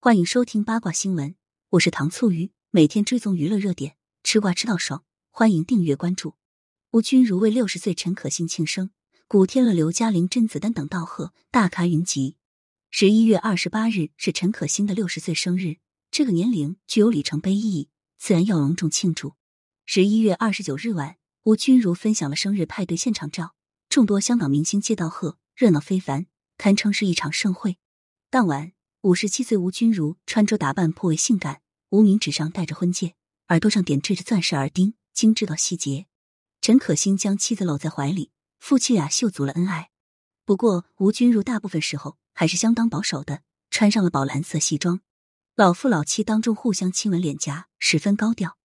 欢迎收听八卦新闻，我是糖醋鱼，每天追踪娱乐热点，吃瓜吃到爽，欢迎订阅关注。吴君如为六十岁陈可辛庆生，古天乐、刘嘉玲、甄子丹等道贺，大咖云集。十一月二十八日是陈可辛的六十岁生日，这个年龄具有里程碑意义，自然要隆重庆祝。十一月二十九日晚，吴君如分享了生日派对现场照，众多香港明星接道贺，热闹非凡，堪称是一场盛会。当晚。五十七岁吴君如穿着打扮颇为性感，无名指上戴着婚戒，耳朵上点缀着钻石耳钉，精致到细节。陈可辛将妻子搂在怀里，夫妻俩秀足了恩爱。不过，吴君如大部分时候还是相当保守的，穿上了宝蓝色西装，老夫老妻当中互相亲吻脸颊，十分高调。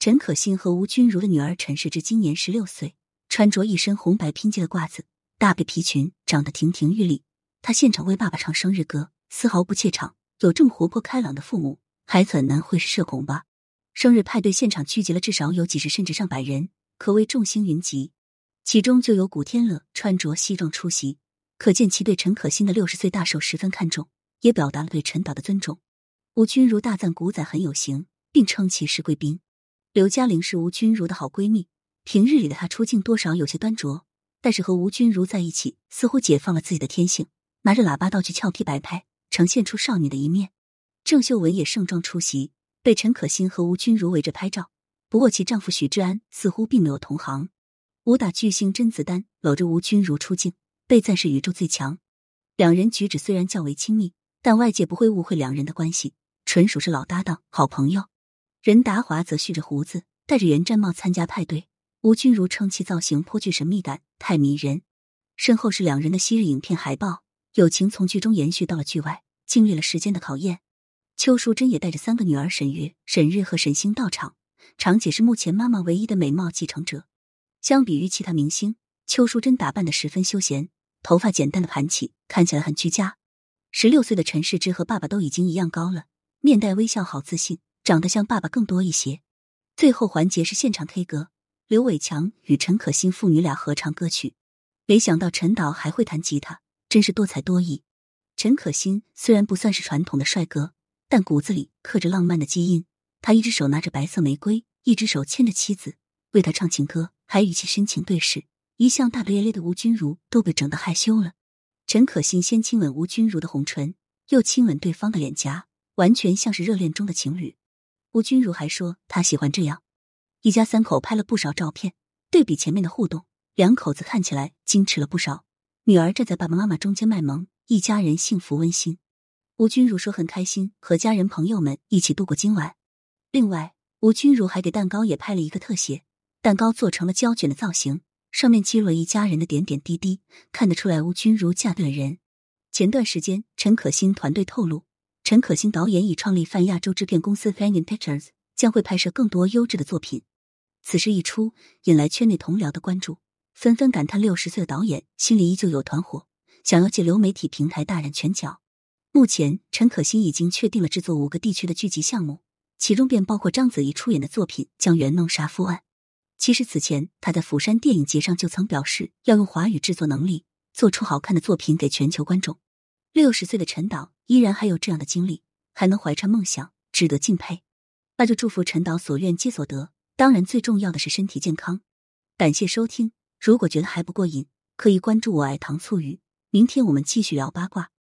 陈可辛和吴君如的女儿陈世之今年十六岁，穿着一身红白拼接的褂子，大背皮裙，长得亭亭玉立。她现场为爸爸唱生日歌。丝毫不怯场，有这么活泼开朗的父母，还很难会是社恐吧？生日派对现场聚集了至少有几十甚至上百人，可谓众星云集。其中就有古天乐穿着西装出席，可见其对陈可辛的六十岁大寿十分看重，也表达了对陈导的尊重。吴君如大赞古仔很有型，并称其是贵宾。刘嘉玲是吴君如的好闺蜜，平日里的她出镜多少有些端着，但是和吴君如在一起，似乎解放了自己的天性，拿着喇叭道具俏皮摆拍。呈现出少女的一面，郑秀文也盛装出席，被陈可辛和吴君如围着拍照。不过其丈夫许志安似乎并没有同行。武打巨星甄子丹搂着吴君如出镜，被赞是宇宙最强。两人举止虽然较为亲密，但外界不会误会两人的关系，纯属是老搭档、好朋友。任达华则蓄着胡子，戴着圆毡帽参加派对。吴君如称其造型颇具神秘感，太迷人。身后是两人的昔日影片海报，友情从剧中延续到了剧外。经历了时间的考验，邱淑贞也带着三个女儿沈月、沈日和沈星到场。常姐是目前妈妈唯一的美貌继承者。相比于其他明星，邱淑贞打扮的十分休闲，头发简单的盘起，看起来很居家。十六岁的陈世之和爸爸都已经一样高了，面带微笑，好自信，长得像爸爸更多一些。最后环节是现场 K 歌，刘伟强与陈可辛父女俩合唱歌曲。没想到陈导还会弹吉他，真是多才多艺。陈可辛虽然不算是传统的帅哥，但骨子里刻着浪漫的基因。他一只手拿着白色玫瑰，一只手牵着妻子，为他唱情歌，还与其深情对视。一向大大咧咧的吴君如都被整得害羞了。陈可辛先亲吻吴君如的红唇，又亲吻对方的脸颊，完全像是热恋中的情侣。吴君如还说他喜欢这样。一家三口拍了不少照片，对比前面的互动，两口子看起来矜持了不少。女儿站在爸爸妈妈中间卖萌。一家人幸福温馨，吴君如说很开心和家人朋友们一起度过今晚。另外，吴君如还给蛋糕也拍了一个特写，蛋糕做成了胶卷的造型，上面记录了一家人的点点滴滴，看得出来吴君如嫁对了人。前段时间，陈可辛团队透露，陈可辛导演已创立泛亚洲制片公司 Fangin Pictures，将会拍摄更多优质的作品。此事一出，引来圈内同僚的关注，纷纷感叹六十岁的导演心里依旧有团火。想要借流媒体平台大展拳脚，目前陈可辛已经确定了制作五个地区的剧集项目，其中便包括章子怡出演的作品《将元弄杀夫案》。其实此前他在釜山电影节上就曾表示，要用华语制作能力做出好看的作品给全球观众。六十岁的陈导依然还有这样的精力，还能怀揣梦想，值得敬佩。那就祝福陈导所愿皆所得，当然最重要的是身体健康。感谢收听，如果觉得还不过瘾，可以关注我爱糖醋鱼。明天我们继续聊八卦。